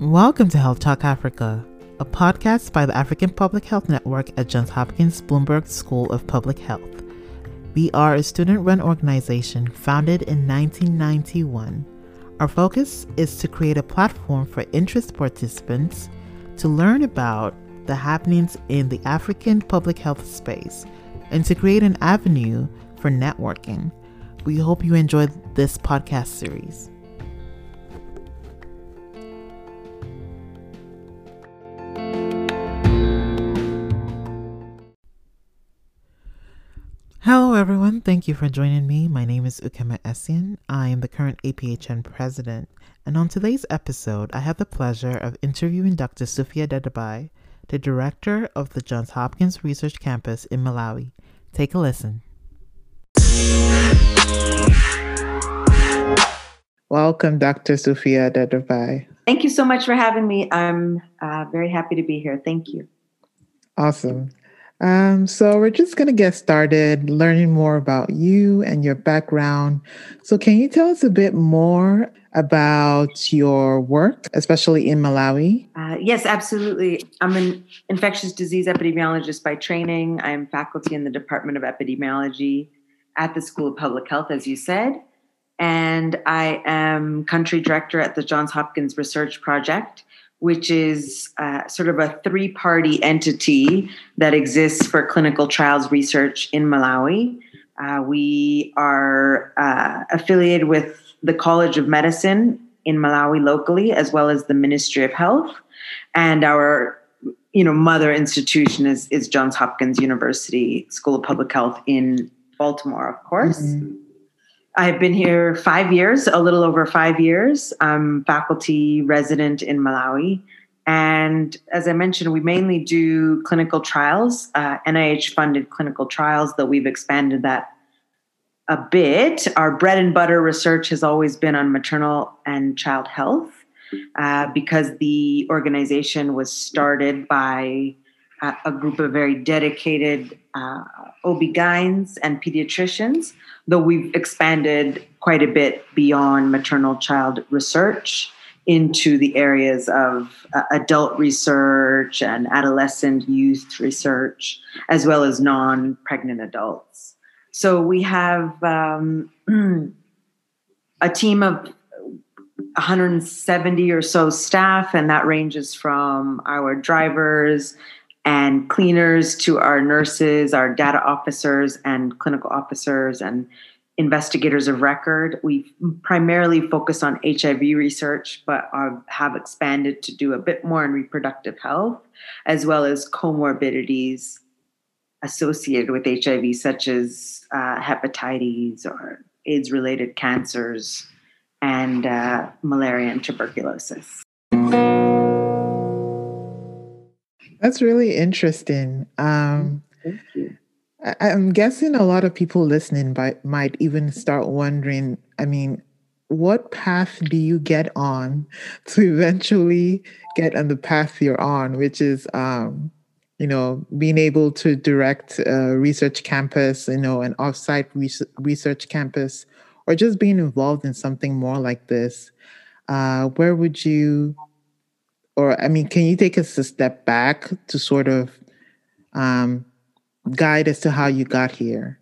Welcome to Health Talk Africa, a podcast by the African Public Health Network at Johns Hopkins Bloomberg School of Public Health. We are a student run organization founded in 1991. Our focus is to create a platform for interest participants to learn about the happenings in the African public health space and to create an avenue for networking. We hope you enjoyed this podcast series. Everyone. Thank you for joining me. My name is Ukema Essien. I am the current APHN president. And on today's episode, I have the pleasure of interviewing Dr. Sufia Dadabhai, the director of the Johns Hopkins Research Campus in Malawi. Take a listen. Welcome, Dr. Sufia Dadabhai. Thank you so much for having me. I'm uh, very happy to be here. Thank you. Awesome. Um, so we're just going to get started learning more about you and your background. So can you tell us a bit more about your work, especially in Malawi? Uh, yes, absolutely. I'm an infectious disease epidemiologist by training. I'm faculty in the Department of Epidemiology at the School of Public Health, as you said. And I am country director at the Johns Hopkins Research Project which is uh, sort of a three party entity that exists for clinical trials research in Malawi. Uh, we are uh, affiliated with the College of Medicine in Malawi locally, as well as the Ministry of Health. And our you know, mother institution is, is Johns Hopkins University School of Public Health in Baltimore, of course. Mm-hmm. I've been here five years, a little over five years. I'm faculty resident in Malawi. And as I mentioned, we mainly do clinical trials, uh, NIH funded clinical trials, though we've expanded that a bit. Our bread and butter research has always been on maternal and child health uh, because the organization was started by uh, a group of very dedicated uh, OB-GYNs and pediatricians though we've expanded quite a bit beyond maternal child research into the areas of uh, adult research and adolescent youth research, as well as non pregnant adults. So we have um, a team of 170 or so staff, and that ranges from our drivers and cleaners to our nurses, our data officers, and clinical officers, and investigators of record. We primarily focus on HIV research, but are, have expanded to do a bit more in reproductive health, as well as comorbidities associated with HIV, such as uh, hepatitis or AIDS related cancers and uh, malaria and tuberculosis. That's really interesting. Um, Thank you. I, am guessing a lot of people listening by, might even start wondering. I mean, what path do you get on to eventually get on the path you're on, which is, um, you know, being able to direct a research campus, you know, an offsite research campus, or just being involved in something more like this? Uh, where would you or I mean, can you take us a step back to sort of um, guide us to how you got here?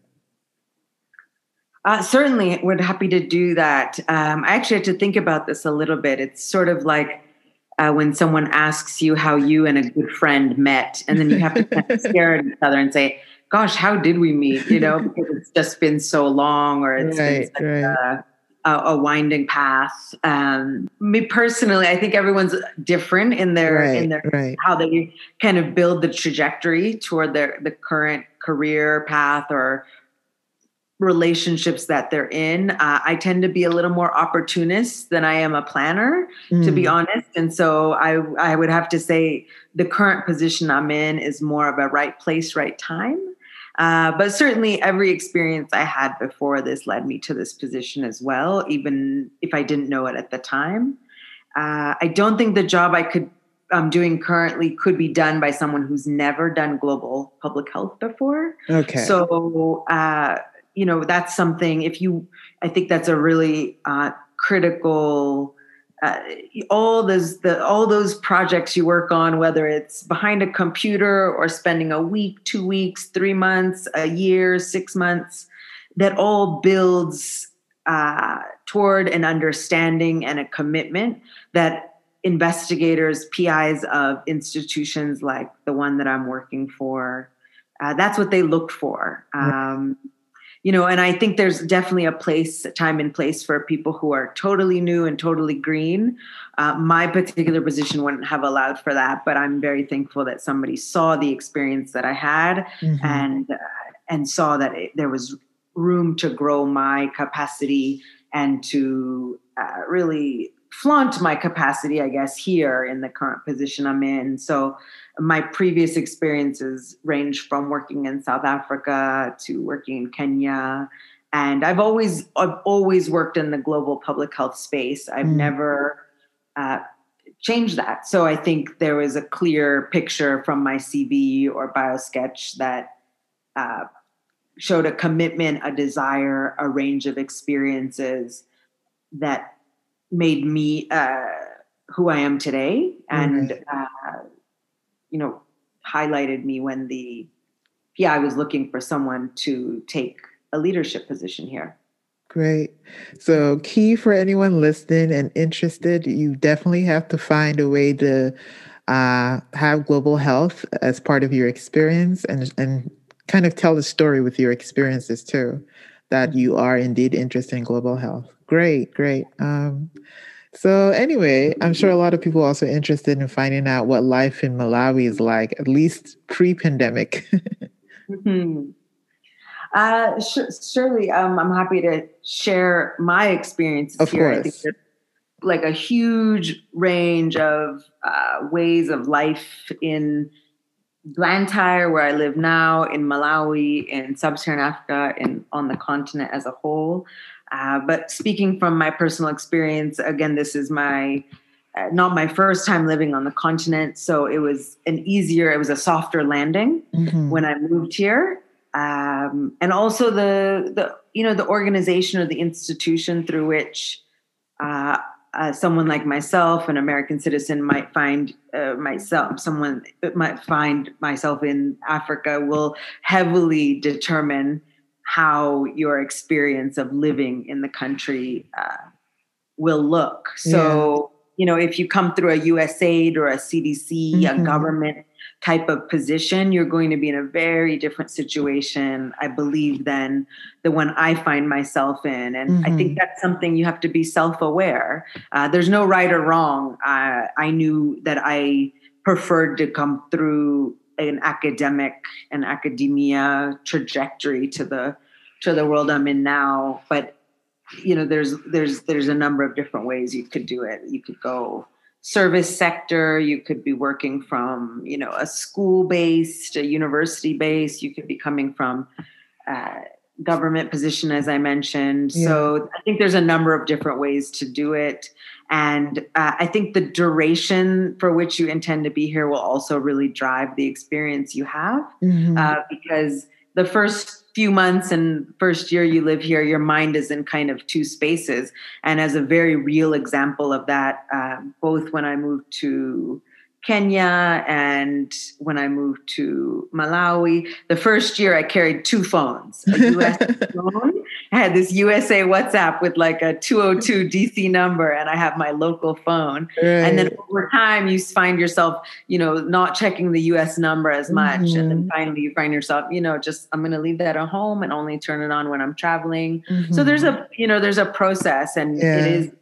Uh, certainly, would happy to do that. Um, I actually had to think about this a little bit. It's sort of like uh, when someone asks you how you and a good friend met, and then you have to kind of stare at each other and say, "Gosh, how did we meet?" You know, because it's just been so long, or it's right, been such right. a a, a winding path. Um, me personally, I think everyone's different in their right, in their right. how they kind of build the trajectory toward their the current career path or relationships that they're in. Uh, I tend to be a little more opportunist than I am a planner, mm. to be mm. honest. And so I I would have to say the current position I'm in is more of a right place, right time. Uh, but certainly, every experience I had before this led me to this position as well, even if I didn't know it at the time. Uh, I don't think the job I could I'm doing currently could be done by someone who's never done global public health before. Okay. So, uh, you know, that's something. If you, I think that's a really uh, critical uh, all those the all those projects you work on, whether it's behind a computer or spending a week, two weeks, three months, a year, six months, that all builds uh, toward an understanding and a commitment that investigators, PIs of institutions like the one that I'm working for, uh, that's what they look for. Um, you know, and I think there's definitely a place, time and place for people who are totally new and totally green. Uh, my particular position wouldn't have allowed for that, but I'm very thankful that somebody saw the experience that I had mm-hmm. and uh, and saw that it, there was room to grow my capacity and to uh, really flaunt my capacity, I guess, here in the current position I'm in. So my previous experiences range from working in South Africa to working in Kenya. And I've always I've always worked in the global public health space. I've mm. never uh, changed that. So I think there was a clear picture from my CV or biosketch that uh, showed a commitment, a desire, a range of experiences that made me uh, who I am today, and uh, you know, highlighted me when the PI was looking for someone to take a leadership position here. Great. So, key for anyone listening and interested, you definitely have to find a way to uh, have global health as part of your experience and and kind of tell the story with your experiences too, that you are indeed interested in global health. Great, great. Um, so anyway, I'm sure a lot of people are also interested in finding out what life in Malawi is like, at least pre-pandemic. mm-hmm. uh, sh- surely, um, I'm happy to share my experiences of here. Course. I think like a huge range of uh, ways of life in Blantyre, where I live now, in Malawi, in sub-Saharan Africa, and on the continent as a whole. Uh, but speaking from my personal experience, again, this is my uh, not my first time living on the continent, so it was an easier, it was a softer landing mm-hmm. when I moved here. Um, and also the the you know the organization or the institution through which uh, uh, someone like myself, an American citizen, might find uh, myself, someone might find myself in Africa, will heavily determine how your experience of living in the country uh, will look. So, yeah. you know, if you come through a USAID or a CDC, mm-hmm. a government type of position, you're going to be in a very different situation, I believe, than the one I find myself in. And mm-hmm. I think mm-hmm. that's something you have to be self aware. Uh, there's no right or wrong. Uh, I knew that I preferred to come through an academic and academia trajectory to the to the world I'm in now. But you know, there's there's there's a number of different ways you could do it. You could go service sector. You could be working from you know a school based, a university based. You could be coming from. Uh, government position as i mentioned yeah. so i think there's a number of different ways to do it and uh, I think the duration for which you intend to be here will also really drive the experience you have. Mm-hmm. Uh, because the first few months and first year you live here, your mind is in kind of two spaces. And as a very real example of that, uh, both when I moved to Kenya and when I moved to Malawi. The first year I carried two phones, a US phone. I had this USA WhatsApp with like a 202 DC number and I have my local phone. Right. And then over time you find yourself, you know, not checking the US number as much. Mm-hmm. And then mm-hmm. finally you find yourself, you know, just I'm gonna leave that at home and only turn it on when I'm traveling. Mm-hmm. So there's a, you know, there's a process and yeah. it is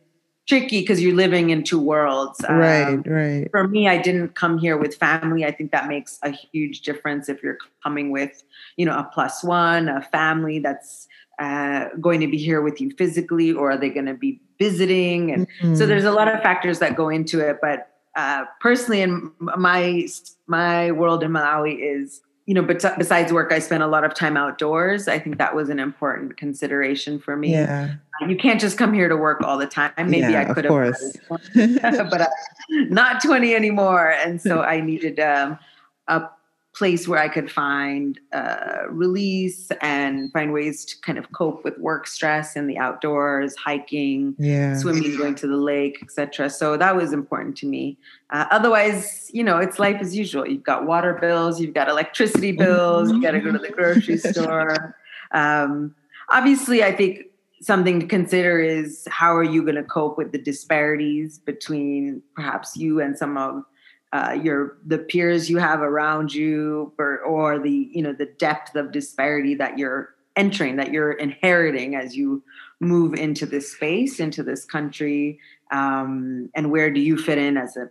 tricky because you're living in two worlds. Right, um, right. For me, I didn't come here with family. I think that makes a huge difference if you're coming with, you know, a plus one, a family that's uh, going to be here with you physically, or are they going to be visiting? And mm-hmm. so there's a lot of factors that go into it. But uh, personally, in my my world in Malawi is you know, but besides work, I spent a lot of time outdoors. I think that was an important consideration for me. Yeah. You can't just come here to work all the time. Maybe yeah, I could have, but uh, not 20 anymore. And so I needed um, a place where I could find uh, release and find ways to kind of cope with work stress in the outdoors, hiking, yeah. swimming, going to the lake, etc. So that was important to me. Uh, otherwise, you know, it's life as usual. You've got water bills, you've got electricity bills, you got to go to the grocery store. Um, obviously, I think something to consider is how are you going to cope with the disparities between perhaps you and some of uh, your the peers you have around you or, or the you know the depth of disparity that you're entering that you're inheriting as you move into this space into this country um, and where do you fit in as an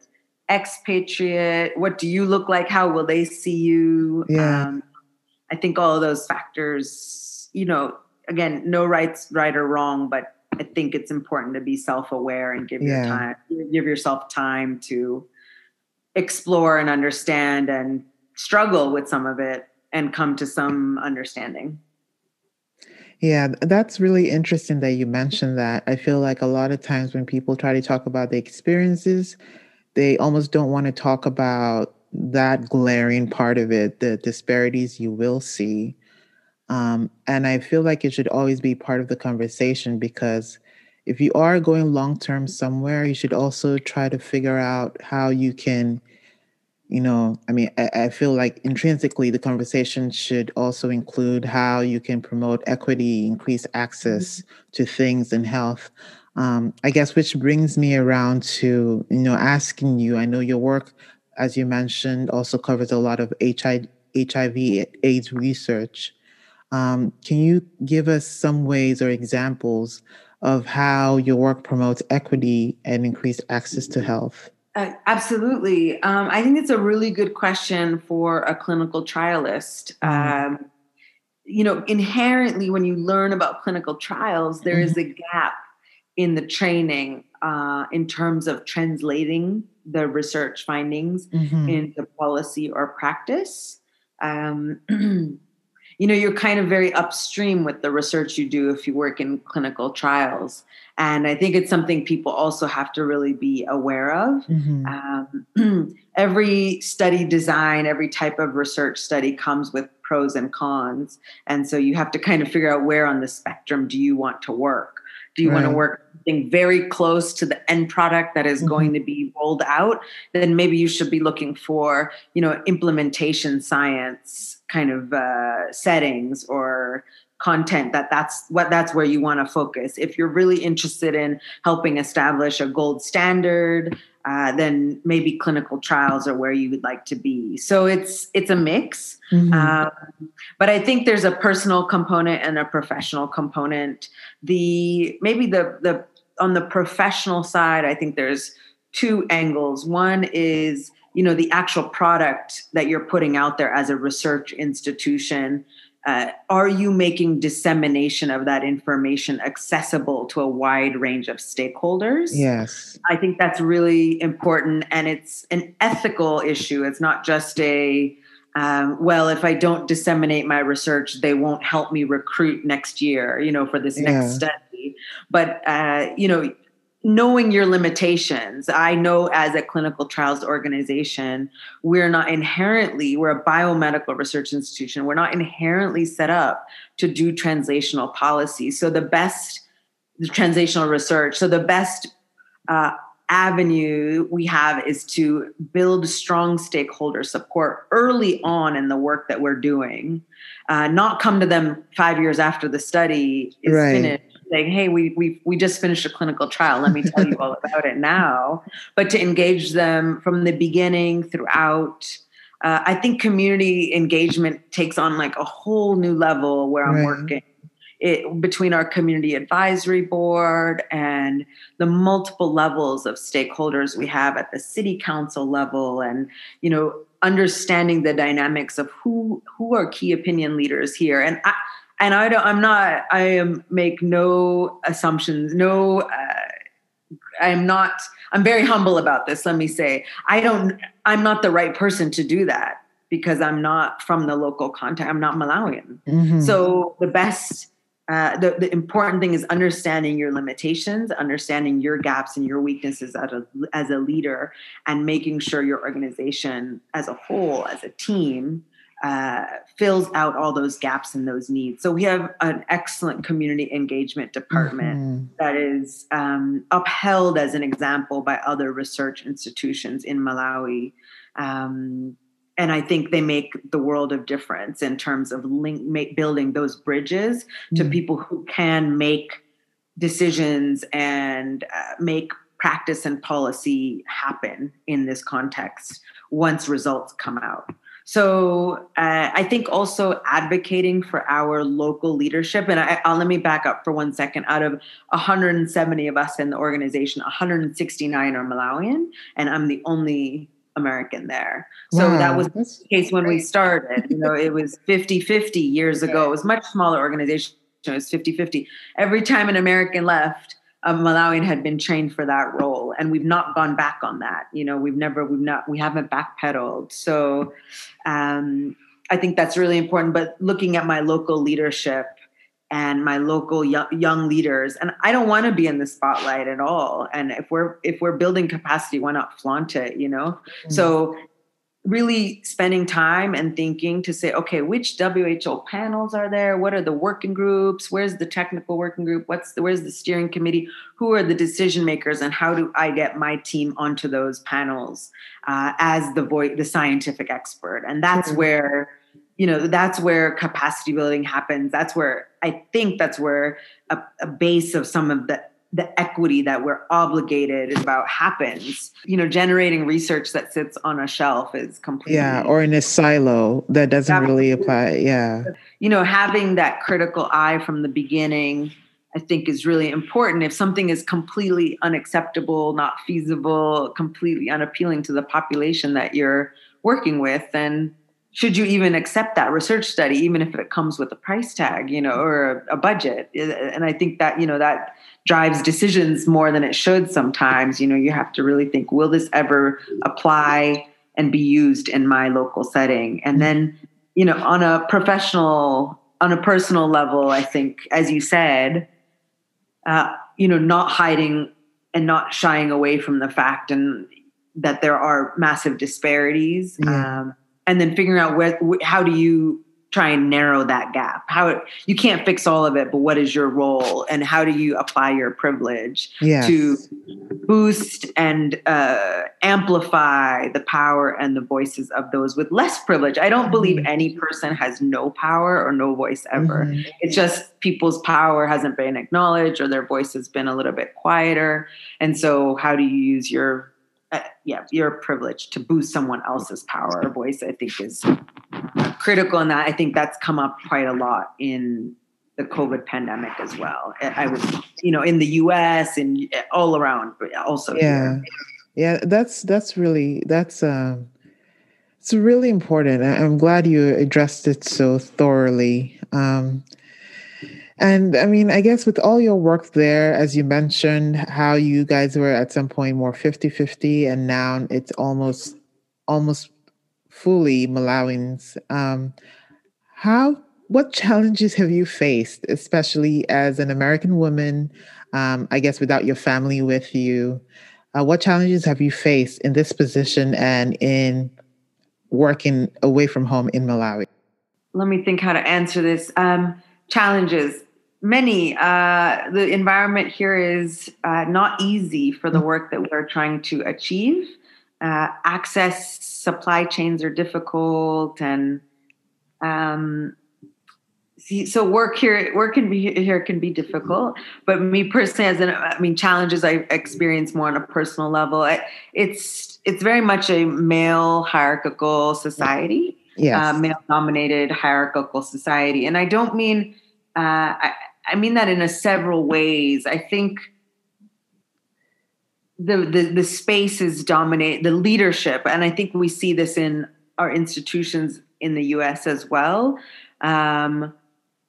expatriate what do you look like how will they see you yeah. Um, i think all of those factors you know again no rights right or wrong but i think it's important to be self-aware and give yeah. your time give yourself time to explore and understand and struggle with some of it and come to some understanding. Yeah, that's really interesting that you mentioned that. I feel like a lot of times when people try to talk about the experiences, they almost don't want to talk about that glaring part of it, the disparities you will see. Um, and I feel like it should always be part of the conversation because if you are going long term somewhere, you should also try to figure out how you can, you know, I mean, I, I, feel like intrinsically the conversation should also include how you can promote equity, increase access mm-hmm. to things in health. Um, I guess which brings me around to, you know, asking you, I know your work, as you mentioned, also covers a lot of HIV, HIV AIDS research. Um, can you give us some ways or examples of how your work promotes equity and increased access to health? Uh, absolutely. Um, I think it's a really good question for a clinical trialist. Mm-hmm. Um, you know, inherently, when you learn about clinical trials, there mm-hmm. is a gap in the training uh, in terms of translating the research findings mm-hmm. into policy or practice. Um, you know you're kind of very upstream with the research you do if you work in clinical trials and i think it's something people also have to really be aware of mm-hmm. um, every study design every type of research study comes with pros and cons and so you have to kind of figure out where on the spectrum do you want to work do you right. want to work something very close to the end product that is mm-hmm. going to be rolled out then maybe you should be looking for you know implementation science kind of uh, settings or content that that's what that's where you want to focus. If you're really interested in helping establish a gold standard uh, then maybe clinical trials are where you would like to be. So it's it's a mix. Mm-hmm. um, but i think there's a personal component and a professional component. The maybe the the on the professional side i think there's two angles. One is you know the actual product that you're putting out there as a research institution uh, are you making dissemination of that information accessible to a wide range of stakeholders? Yes. I think that's really important and it's an ethical issue. It's not just a um, well if i don't disseminate my research they won't help me recruit next year you know for this yeah. next study. But uh, you know knowing your limitations. I know as a clinical trials organization we're not inherently we're a biomedical research institution. We're not inherently set up to do translational policy. So the best the translational research so the best uh, avenue we have is to build strong stakeholder support early on in the work that we're doing. Uh, not come to them five years after the study is right. finished saying, "Hey, we we we just finished a clinical trial. Let me tell you all about it now." But to engage them from the beginning throughout. Uh, I think community engagement takes on like a whole new level where I'm right. working. It, between our community advisory board and the multiple levels of stakeholders we have at the city council level and you know understanding the dynamics of who who are key opinion leaders here and I, and I don't, I'm not, I am make no assumptions, no, uh, I'm not, I'm very humble about this. Let me say, I don't, I'm not the right person to do that because I'm not from the local context. I'm not Malawian. Mm-hmm. So the best, uh, the, the important thing is understanding your limitations, understanding your gaps and your weaknesses as a, as a leader, and making sure your organization as a whole, as a team, uh, fills out all those gaps and those needs. So we have an excellent community engagement department mm-hmm. that is um, upheld as an example by other research institutions in Malawi. Um, and I think they make the world of difference in terms of link, make, building those bridges mm-hmm. to people who can make decisions and uh, make practice and policy happen in this context once results come out. So uh, I think also advocating for our local leadership, and I, will let me back up for one second. Out of 170 of us in the organization, 169 are Malawian, and I'm the only American there. So wow, that was the case when great. we started. You know, it was 50-50 years ago. It was much smaller organization. It was 50-50. Every time an American left, a Malawian had been trained for that role, and we've not gone back on that. You know, we've never, we've not, we haven't backpedaled. So, um, I think that's really important. But looking at my local leadership and my local young, young leaders, and I don't want to be in the spotlight at all. And if we're if we're building capacity, why not flaunt it? You know. Mm-hmm. So really spending time and thinking to say, okay, which WHO panels are there? What are the working groups? Where's the technical working group? What's the, where's the steering committee? Who are the decision makers, and how do I get my team onto those panels uh, as the voice, the scientific expert? And that's mm-hmm. where you know that's where capacity building happens that's where i think that's where a, a base of some of the the equity that we're obligated about happens. You know, generating research that sits on a shelf is completely yeah, or in a silo that doesn't really apply. Yeah, you know, having that critical eye from the beginning. I think is really important. If something is completely unacceptable, not feasible, completely unappealing to the population that you're working with, then should you even accept that research study, even if it comes with a price tag, you know, or a budget? And I think that, you know, that drives decisions more than it should sometimes. You know, you have to really think, will this ever apply and be used in my local setting? And then, you know, on a professional, on a personal level, I think, as you said, uh, you know, not hiding and not shying away from the fact and that there are massive disparities. Um, and then figuring out where, how do you try and narrow that gap how you can't fix all of it but what is your role and how do you apply your privilege yes. to boost and uh, amplify the power and the voices of those with less privilege i don't mm-hmm. believe any person has no power or no voice ever mm-hmm. it's just people's power hasn't been acknowledged or their voice has been a little bit quieter and so how do you use your uh, yeah, your privilege to boost someone else's power or voice, I think is critical in that. I think that's come up quite a lot in the COVID pandemic as well. I was, you know, in the US and all around, but also. Yeah. Here. Yeah. That's, that's really, that's, um, it's really important. I'm glad you addressed it so thoroughly. Um, and I mean, I guess with all your work there, as you mentioned, how you guys were at some point more 50 50, and now it's almost almost fully Malawians. Um, how what challenges have you faced, especially as an American woman? Um, I guess without your family with you, uh, what challenges have you faced in this position and in working away from home in Malawi? Let me think how to answer this. Um, challenges many uh, the environment here is uh, not easy for the work that we're trying to achieve uh, access supply chains are difficult and um, see, so work here work can be here can be difficult but me personally as an i mean challenges i experience more on a personal level I, it's it's very much a male hierarchical society yeah uh, male dominated hierarchical society and i don't mean uh, I, I mean that in a several ways. I think the the, the space is dominate the leadership, and I think we see this in our institutions in the U.S. as well. Um,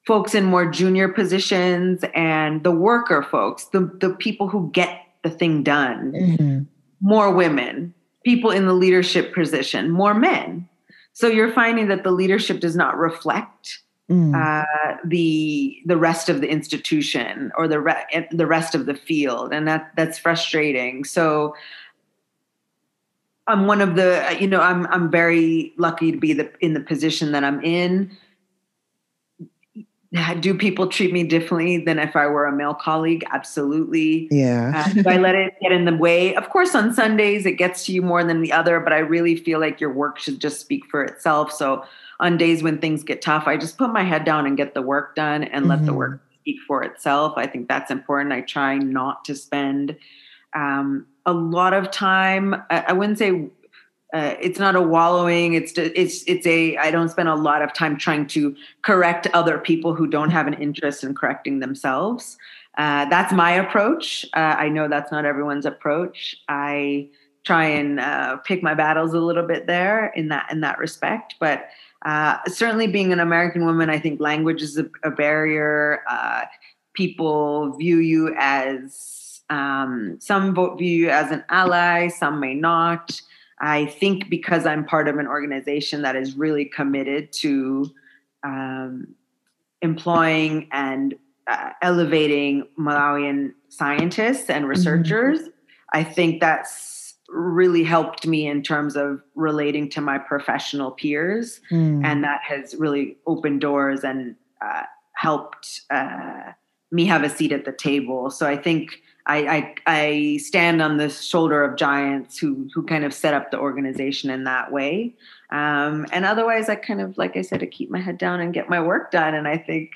folks in more junior positions and the worker folks, the the people who get the thing done, mm-hmm. more women, people in the leadership position, more men. So you're finding that the leadership does not reflect mm. uh, the the rest of the institution or the re- the rest of the field, and that that's frustrating. So I'm one of the you know I'm I'm very lucky to be the in the position that I'm in. Do people treat me differently than if I were a male colleague? Absolutely. Yeah. uh, do I let it get in the way? Of course, on Sundays it gets to you more than the other, but I really feel like your work should just speak for itself. So on days when things get tough, I just put my head down and get the work done and mm-hmm. let the work mm-hmm. speak for itself. I think that's important. I try not to spend um, a lot of time. I, I wouldn't say uh, it's not a wallowing. It's it's it's a. I don't spend a lot of time trying to correct other people who don't have an interest in correcting themselves. Uh, that's my approach. Uh, I know that's not everyone's approach. I try and uh, pick my battles a little bit there in that in that respect, but uh, certainly, being an American woman, I think language is a, a barrier. Uh, people view you as um, some view you as an ally, some may not. I think because I'm part of an organization that is really committed to um, employing and uh, elevating Malawian scientists and mm-hmm. researchers, mm-hmm. I think that's really helped me in terms of relating to my professional peers. Mm. and that has really opened doors and uh, helped uh, me have a seat at the table. So i think I, I, I stand on the shoulder of giants who who kind of set up the organization in that way. Um, and otherwise i kind of like i said to keep my head down and get my work done. And i think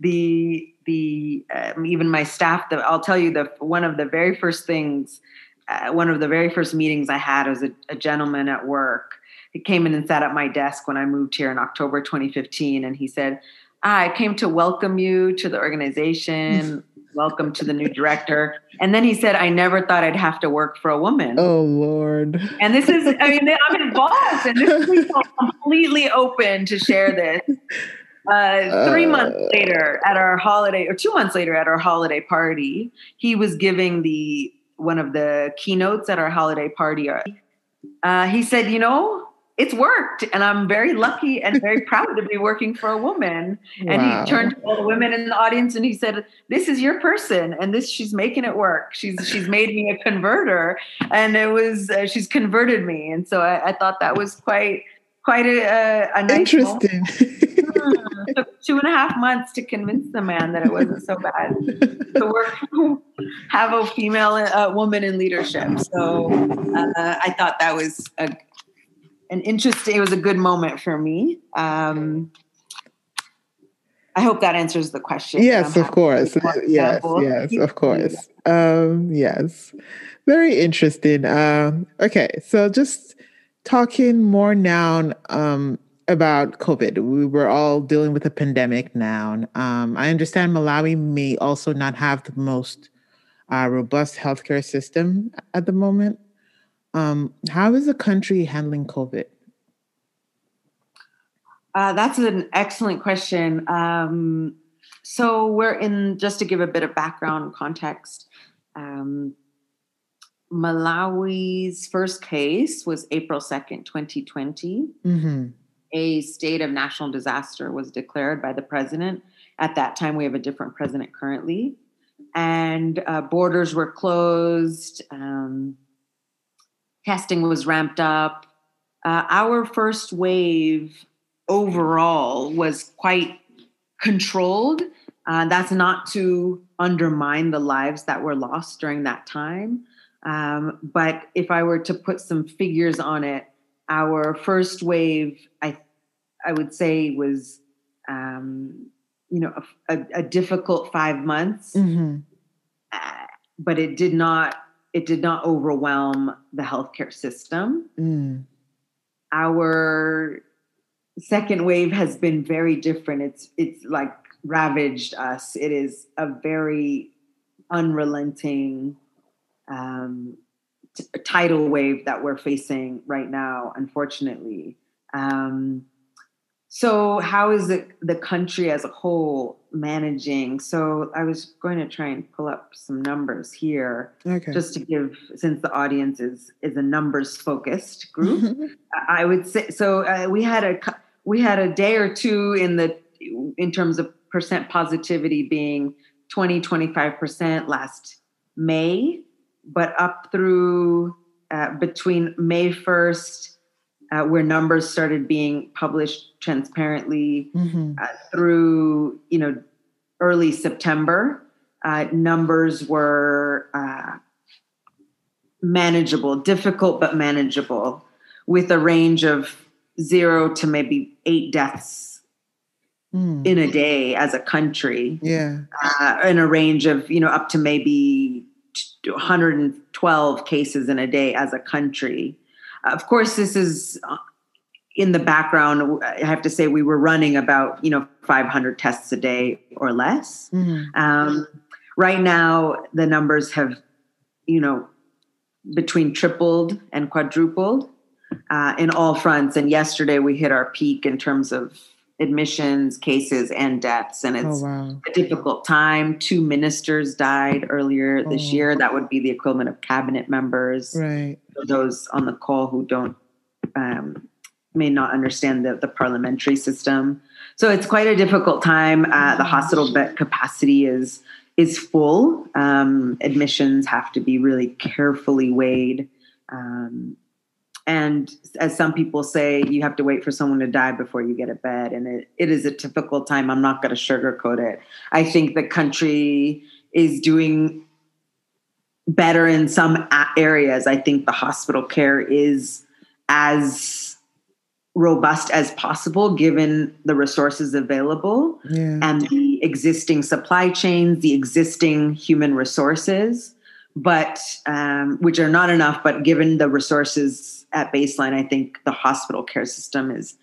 the the um, even my staff that i'll tell you the one of the very first things uh, one of the very first meetings I had was a, a gentleman at work. He came in and sat at my desk when I moved here in October 2015, and he said, ah, "I came to welcome you to the organization." welcome to the new director. And then he said, I never thought I'd have to work for a woman. Oh, Lord. And this is, I mean, I'm involved and this is completely open to share this. Uh, three uh, months later at our holiday, or two months later at our holiday party, he was giving the one of the keynotes at our holiday party. Uh, he said, "You know, it's worked, and I'm very lucky and very proud to be working for a woman." And he turned to all the women in the audience and he said, "This is your person, and this she's making it work. She's she's made me a converter, and it was uh, she's converted me." And so I, I, thought that was quite quite a, a, a nice interesting. it took two and a half months to convince the man that it wasn't so bad to work have a female uh, woman in leadership. So uh, I thought that was a, an interesting. It was a good moment for me. Um, I hope that answers the question. Yes, of course. Yes, yes, of course. Um, yes, very interesting. Um, okay, so just talking more now um, about COVID. We were all dealing with a pandemic now. Um, I understand Malawi may also not have the most uh, robust healthcare system at the moment. Um, how is the country handling COVID? Uh, that's an excellent question. Um, so we're in, just to give a bit of background context, um, Malawi's first case was April 2nd, 2020. Mm-hmm a state of national disaster was declared by the president. At that time, we have a different president currently. And uh, borders were closed, um, testing was ramped up. Uh, our first wave overall was quite controlled. Uh, that's not to undermine the lives that were lost during that time. Um, but if I were to put some figures on it, our first wave, I I would say was, um, you know, a, a, a, difficult five months, mm-hmm. uh, but it did not it did not overwhelm the healthcare system. Mm. Our second wave has been very different. It's it's like ravaged us. It is a very unrelenting um, t- tidal wave that we're facing right now, unfortunately. Um, so, how is the, the country as a whole managing? So, I was going to try and pull up some numbers here, okay. just to give, since the audience is is a numbers focused group. I would say so. Uh, we had a we had a day or two in the in terms of percent positivity being 20 25 percent last May, but up through uh, between May 1st, uh, where numbers started being published transparently, mm-hmm. uh, through you know early September, uh, numbers were uh, manageable, difficult but manageable, with a range of zero to maybe eight deaths mm. in a day as a country. Yeah, uh, in a range of you know up to maybe 112 cases in a day as a country. Of course, this is uh, in the background. I have to say we were running about you know 500 tests a day or less. Mm-hmm. Um, right now, the numbers have you know between tripled and quadrupled uh, in all fronts. And yesterday we hit our peak in terms of admissions, cases, and deaths. And it's oh, wow. a difficult time. Two ministers died earlier oh. this year. That would be the equivalent of cabinet members. Right. Those on the call who don't um, may not understand the, the parliamentary system. So it's quite a difficult time. Uh, the hospital bed capacity is is full. Um, admissions have to be really carefully weighed. Um, and as some people say, you have to wait for someone to die before you get a bed. And it, it is a typical time. I'm not going to sugarcoat it. I think the country is doing better in some areas. I think the hospital care is as robust as possible given the resources available yeah. and the existing supply chains, the existing human resources, but um, which are not enough. But given the resources at baseline, I think the hospital care system is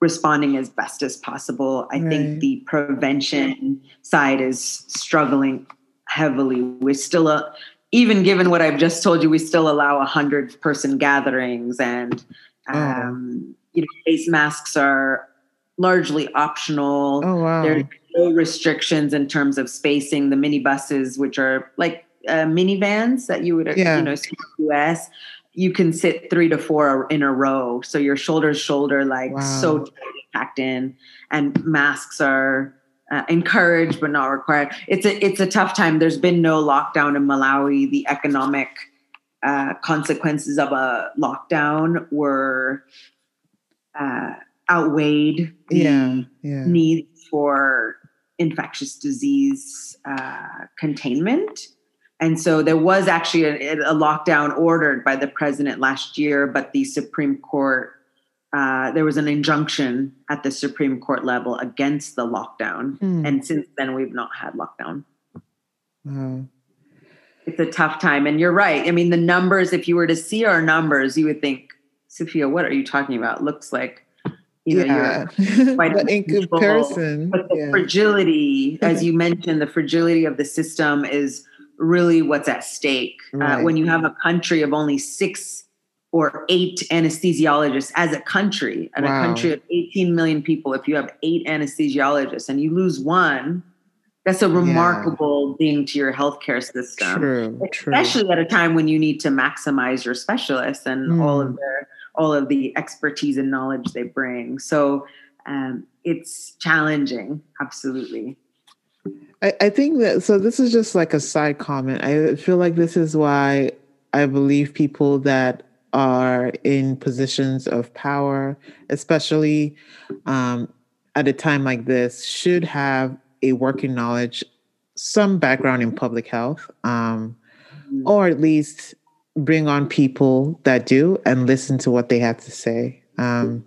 responding as best as possible. I right. think the prevention side is struggling heavily. We're still a even given what I've just told you, we still allow a hundred person gatherings and oh. um, you know, face masks are largely optional. Oh, wow. There's no restrictions in terms of spacing. The minibuses, which are like uh, minivans that you would, yeah. you know, see in the US, you can sit three to four in a row. So your shoulders shoulder, like wow. so packed in, and masks are uh, encouraged but not required. It's a it's a tough time. There's been no lockdown in Malawi. The economic uh, consequences of a lockdown were uh, outweighed the yeah, yeah. need for infectious disease uh, containment. And so there was actually a, a, lockdown ordered by the president last year, but the Supreme Court, uh, there was an injunction at the Supreme Court level against the lockdown. Mm. And since then, we've not had lockdown. Wow. It's a tough time. And you're right. I mean, the numbers, if you were to see our numbers, you would think, Sufia, what are you talking about? Looks like you know yeah. you're quite in comparison. But the yeah. fragility, as you mentioned, the fragility of the system is really what's at stake. Uh, right. Uh, when you have a country of only six or eight anesthesiologists as a country, and wow. a country of 18 million people, if you have eight anesthesiologists and you lose one, that's a remarkable yeah. thing to your healthcare system. True, especially true. at a time when you need to maximize your specialists and mm. all of mm. their all of the expertise and knowledge they bring. So um, it's challenging, absolutely. I, I think that so this is just like a side comment. I feel like this is why I believe people that are in positions of power, especially um, at a time like this, should have a working knowledge, some background in public health, um, mm-hmm. or at least bring on people that do and listen to what they have to say. Um.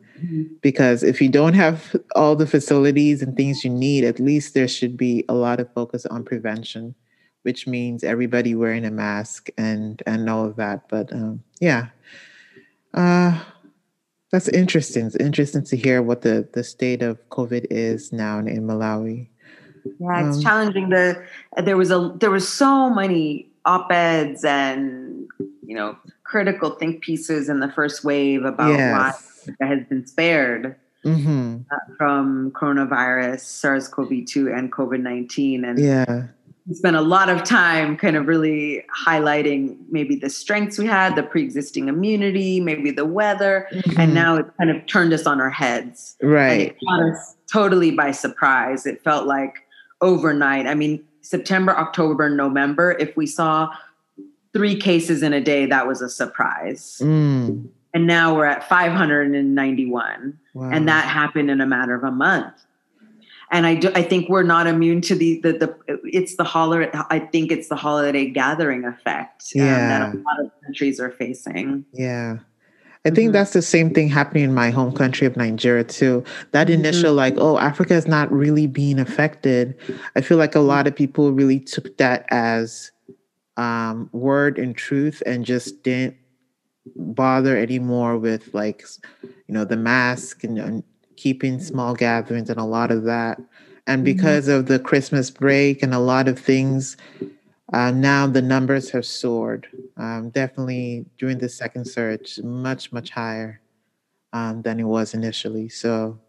Because if you don't have all the facilities and things you need, at least there should be a lot of focus on prevention, which means everybody wearing a mask and and all of that. But um, yeah, uh, that's interesting. It's interesting to hear what the the state of COVID is now in, in Malawi. Yeah, it's um, challenging. The there was a there was so many op eds and you know, critical think pieces in the first wave about yes. why has been spared mm-hmm. uh, from coronavirus, SARS-CoV-2, and COVID-19. And yeah, spent a lot of time kind of really highlighting maybe the strengths we had, the pre-existing immunity, maybe the weather, mm-hmm. and now it kind of turned us on our heads. Right, and it caught us totally by surprise. It felt like overnight. I mean, September, October, November. If we saw three cases in a day, that was a surprise. Mm. And now we're at 591. Wow. And that happened in a matter of a month. And I, do, I think we're not immune to the, the, the it's the holiday, I think it's the holiday gathering effect um, yeah. that a lot of countries are facing. Yeah. I think mm-hmm. that's the same thing happening in my home country of Nigeria too. That mm-hmm. initial mm-hmm. like, oh, Africa is not really being affected. I feel like a lot of people really took that as um, word and truth and just didn't bother anymore with like, you know, the mask and, and keeping small gatherings and a lot of that. And mm-hmm. because mm-hmm. of the Christmas break and a lot of things, uh, now the numbers have soared. Um, definitely during the second surge, much much higher um, than it was initially. So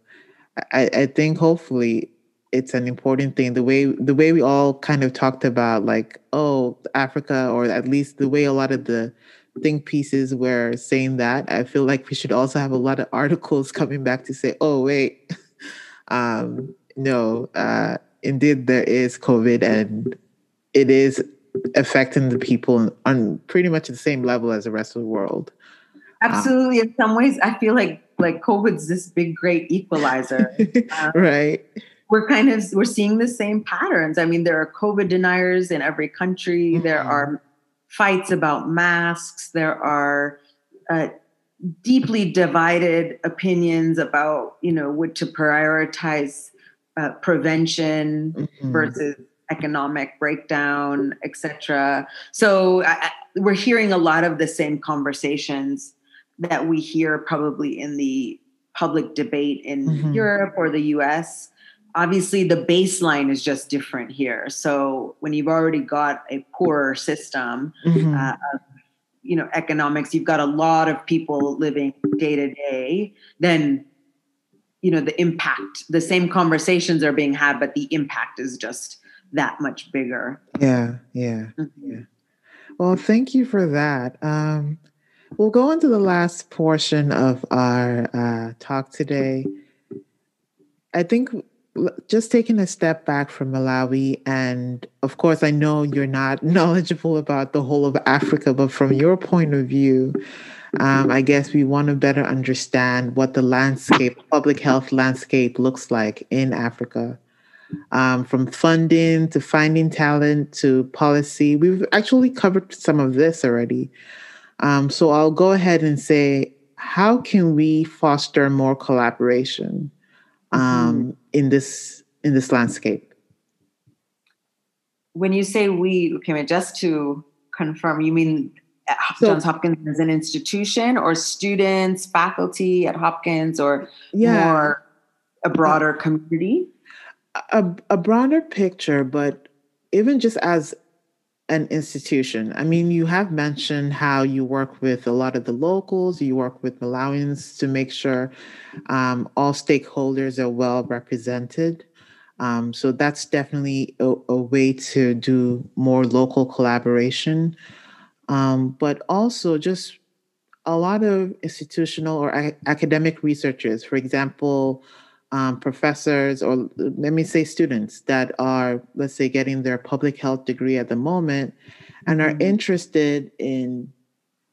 I, I think hopefully it's an important thing. The way the way we all kind of talked about like oh Africa, or at least the way a lot of the think pieces were saying that. I feel like we should also have a lot of articles coming back to say, oh wait, um, no, uh, indeed there is COVID and it is affecting the people on pretty much the same level as the rest of the world. Absolutely. Um, in some ways, I feel like like COVID's this big, great equalizer. Um, right. We're kind of we're seeing the same patterns. I mean, there are COVID deniers in every country. Mm-hmm. There are fights about masks. There are uh, deeply divided opinions about you know what to prioritize uh, prevention mm-hmm. versus economic breakdown, etc. So I, we're hearing a lot of the same conversations that we hear probably in the public debate in mm-hmm. Europe or the US. Obviously, the baseline is just different here. So when you've already got a poorer system mm-hmm. uh, of you know economics, you've got a lot of people living day to day. Then you know the impact. The same conversations are being had, but the impact is just that much bigger. Yeah, yeah, mm-hmm. yeah. Well, thank you for that. Um, we'll go into the last portion of our uh, talk today. I think just taking a step back from Malawi, and of course, I know you're not knowledgeable about the whole of Africa, but from your point of view, um, I guess we want to better understand what the landscape, public health landscape, looks like in Africa um, from funding to finding talent to policy. We've actually covered some of this already. Um, so I'll go ahead and say, how can we foster more collaboration um, mm-hmm. in this in this landscape? When you say we, okay, just to confirm, you mean so, Johns Hopkins as an institution, or students, faculty at Hopkins, or yeah. more a broader community? a, a broader picture, but even just as an institution. I mean, you have mentioned how you work with a lot of the locals, you work with Malawians to make sure um, all stakeholders are well represented. Um, so that's definitely a, a, way to do more local collaboration. Um, but also just a lot of institutional or a- academic researchers, for example, um, professors or let me say students that are let's say getting their public health degree at the moment and are mm-hmm. interested in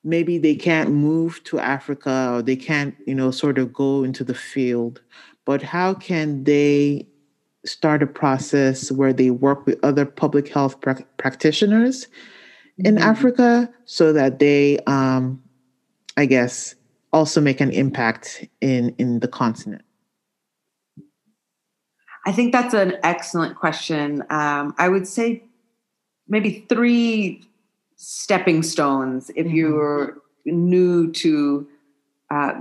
maybe they can't move to africa or they can't you know sort of go into the field but how can they start a process where they work with other public health pra- practitioners in mm-hmm. africa so that they um, i guess also make an impact in in the continent I think that's an excellent question. Um, I would say maybe three stepping stones if mm-hmm. you're new to uh,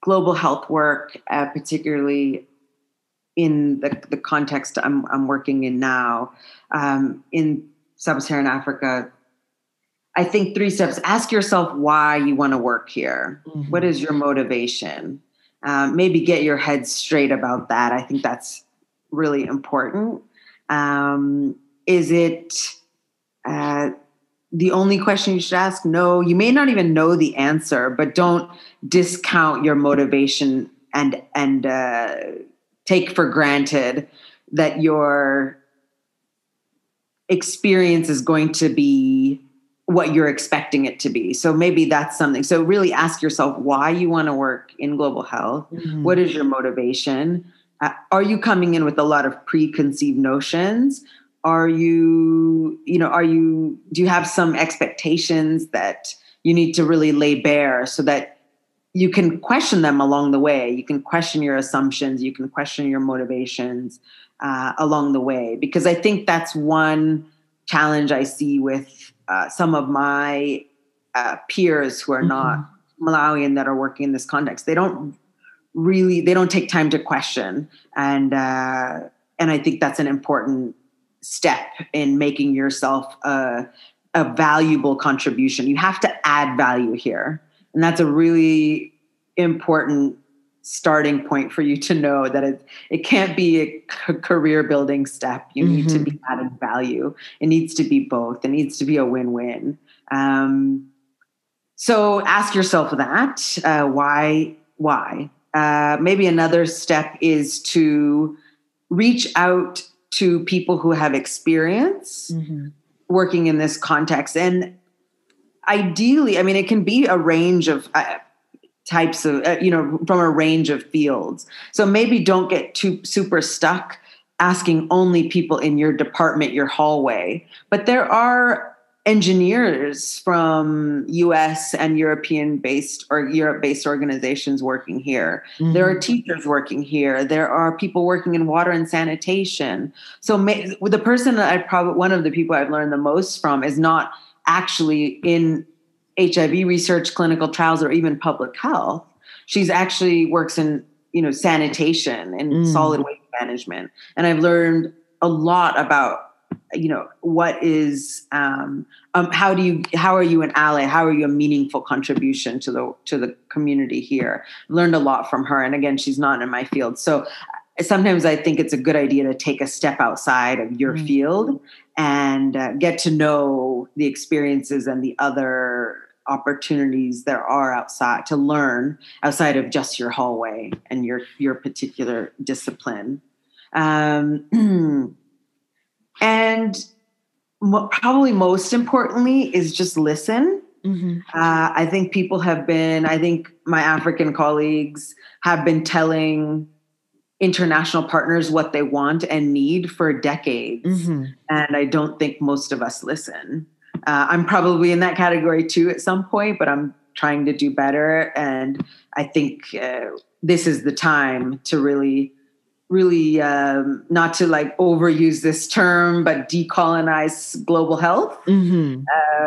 global health work, uh, particularly in the, the context I'm, I'm working in now um, in sub-Saharan Africa. I think three steps. Ask yourself why you want to work here. Mm-hmm. What is your motivation? Um, maybe get your head straight about that. I think that's really important. Um, is it uh, the only question you should ask? No, you may not even know the answer, but don't discount your motivation and and uh, take for granted that your experience is going to be what you're expecting it to be. So maybe that's something. So really ask yourself why you want to work in global health. Mm-hmm. What is your motivation? Are you coming in with a lot of preconceived notions? Are you, you know, are you, do you have some expectations that you need to really lay bare so that you can question them along the way? You can question your assumptions, you can question your motivations uh, along the way. Because I think that's one challenge I see with uh, some of my uh, peers who are mm-hmm. not Malawian that are working in this context. They don't really they don't take time to question, and uh, and I think that's an important step in making yourself a, a valuable contribution. You have to add value here, and that's a really important starting point for you to know that it, it can't be a c- career building step. You mm-hmm. need to be mm-hmm. adding value. It needs to be both. It needs to be a win win. Um, so ask yourself that uh, why why. Uh, maybe another step is to reach out to people who have experience mm-hmm. working in this context. And ideally i mean it can be a range of uh, types of uh, you know from a range of fields. So maybe don't get too super stuck asking only people in your department your hallway. But there are engineers from US and European based or Europe based organizations working here. Mm-hmm. There are teachers working here. There are people working in water and sanitation. So may, the person that I probably one of the people I've learned the most from is not actually in HIV research, clinical trials, or even public health. She's actually works in you know sanitation and mm. solid waste management, and I've learned a lot about you know what is um, um, how do you how are you an ally? How are you a meaningful contribution to the to the community here? Learned a lot from her and again she's not in my field. So sometimes i think it's a good idea to take a step outside of your mm-hmm. field and uh, get to know the experiences and the other opportunities there are outside to learn outside of just your hallway and your your particular discipline. Um, and mo- probably most importantly is just listen mm-hmm. uh, i think people have been i think my african colleagues have been telling international partners what they want and need for decades mm-hmm. and i don't think most of us listen uh, I'm probably in that category too at some point, but I'm trying to do better. And I think uh, this is the time to really, really um, not to like overuse this term, but decolonize global health. Mm-hmm.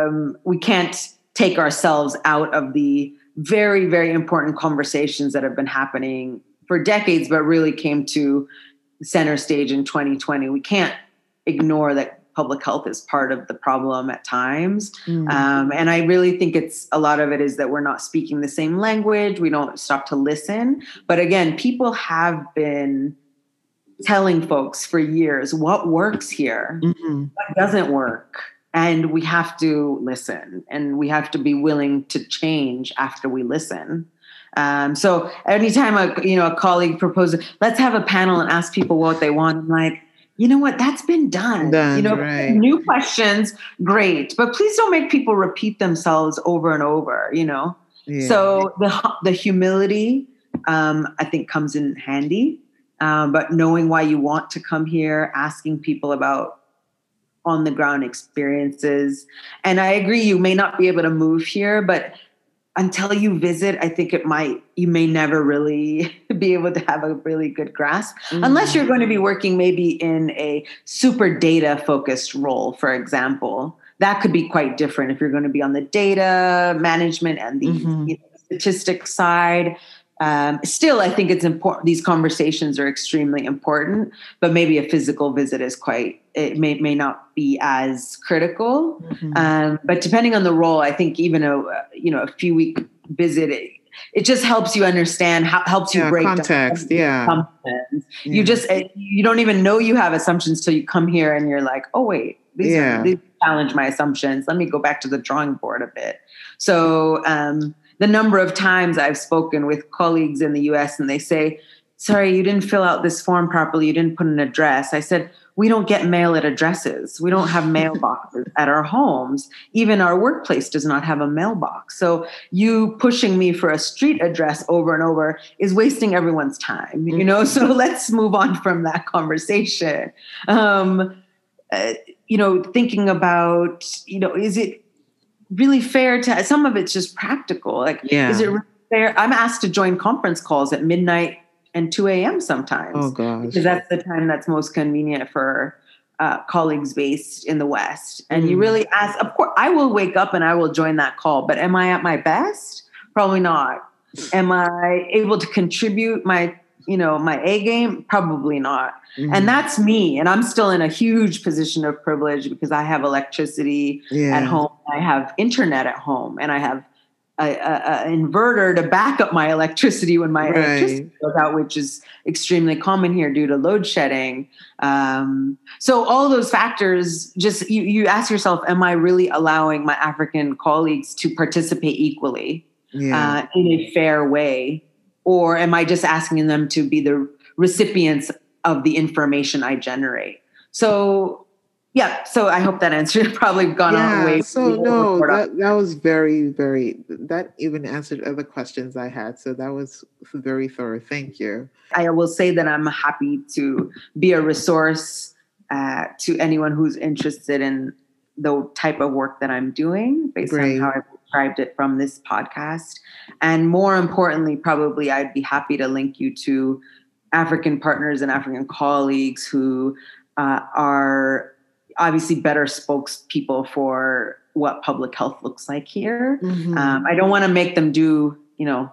Um, we can't take ourselves out of the very, very important conversations that have been happening for decades, but really came to center stage in 2020. We can't ignore that public health is part of the problem at times. Mm-hmm. Um, and I really think it's a lot of it is that we're not speaking the same language. We don't stop to listen. But again, people have been telling folks for years what works here, mm-hmm. what doesn't work. And we have to listen and we have to be willing to change after we listen. Um, so anytime a you know a colleague proposes, let's have a panel and ask people what they want. I'm like, you know what that's been done, done you know right. new questions great but please don't make people repeat themselves over and over you know yeah. so the the humility um, i think comes in handy um, but knowing why you want to come here asking people about on the ground experiences and i agree you may not be able to move here but until you visit, I think it might, you may never really be able to have a really good grasp mm-hmm. unless you're going to be working maybe in a super data focused role, for example. That could be quite different if you're going to be on the data management and the mm-hmm. you know, statistics side. Um, still, I think it's important. These conversations are extremely important, but maybe a physical visit is quite. It may may not be as critical. Mm-hmm. Um, but depending on the role, I think even a you know a few week visit. It, it just helps you understand how helps you yeah, break context yeah. assumptions. Yeah. You just you don't even know you have assumptions till you come here and you're like, oh wait, these, yeah. are, these challenge my assumptions. Let me go back to the drawing board a bit. So um, the number of times I've spoken with colleagues in the US and they say, sorry, you didn't fill out this form properly, you didn't put an address. I said, we don't get mail at addresses. We don't have mailboxes at our homes. Even our workplace does not have a mailbox. So you pushing me for a street address over and over is wasting everyone's time, you know? So mm-hmm. let's move on from that conversation. Um, uh, you know, thinking about, you know, is it really fair to, some of it's just practical. Like, yeah. is it really fair? I'm asked to join conference calls at midnight and 2 a.m. sometimes. Oh gosh. Because that's the time that's most convenient for uh, colleagues based in the West. And mm. you really ask, of course, I will wake up and I will join that call, but am I at my best? Probably not. Am I able to contribute my, you know, my A game? Probably not. Mm. And that's me. And I'm still in a huge position of privilege because I have electricity yeah. at home. I have internet at home and I have an inverter to back up my electricity when my right. electricity goes out, which is extremely common here due to load shedding. Um, so all those factors, just you, you ask yourself, am I really allowing my African colleagues to participate equally yeah. uh, in a fair way? Or am I just asking them to be the recipients of the information I generate? So yeah so i hope that answered probably gone yeah, on way so no that, that was very very that even answered other questions i had so that was very thorough thank you i will say that i'm happy to be a resource uh, to anyone who's interested in the type of work that i'm doing based Great. on how i've described it from this podcast and more importantly probably i'd be happy to link you to african partners and african colleagues who uh, are obviously better spokespeople for what public health looks like here. Mm-hmm. Um, I don't want to make them do, you know,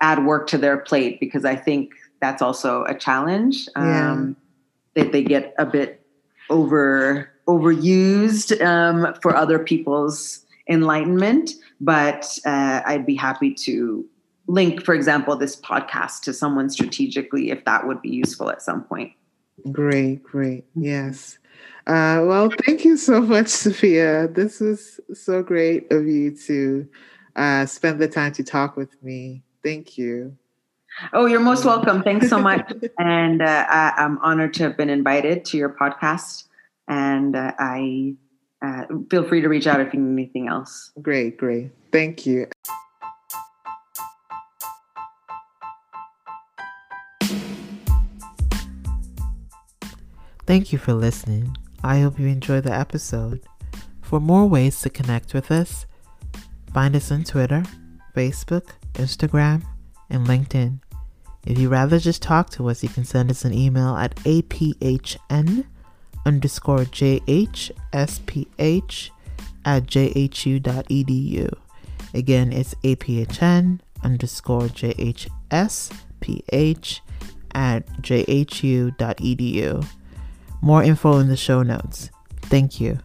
add work to their plate because I think that's also a challenge. Um, yeah. That they get a bit over overused um, for other people's enlightenment. But uh, I'd be happy to link, for example, this podcast to someone strategically if that would be useful at some point. Great, great. Yes. Uh, well, thank you so much, Sufia. This was so great of you to uh, spend the time to talk with me. Thank you. Oh, you're most welcome. Thanks so much. and uh, I, am honored to have been invited to your podcast. And uh, I uh, feel free to reach out if you need anything else. Great, great. Thank you. Thank you for listening. I hope you enjoyed the episode. For more ways to connect with us, find us on Twitter, Facebook, Instagram, and LinkedIn. If you'd rather just talk to us, you can send us an email at aphn underscore jhsph at jhu.edu. Again, it's aphn underscore jhsph at jhu.edu. More info in the show notes. Thank you.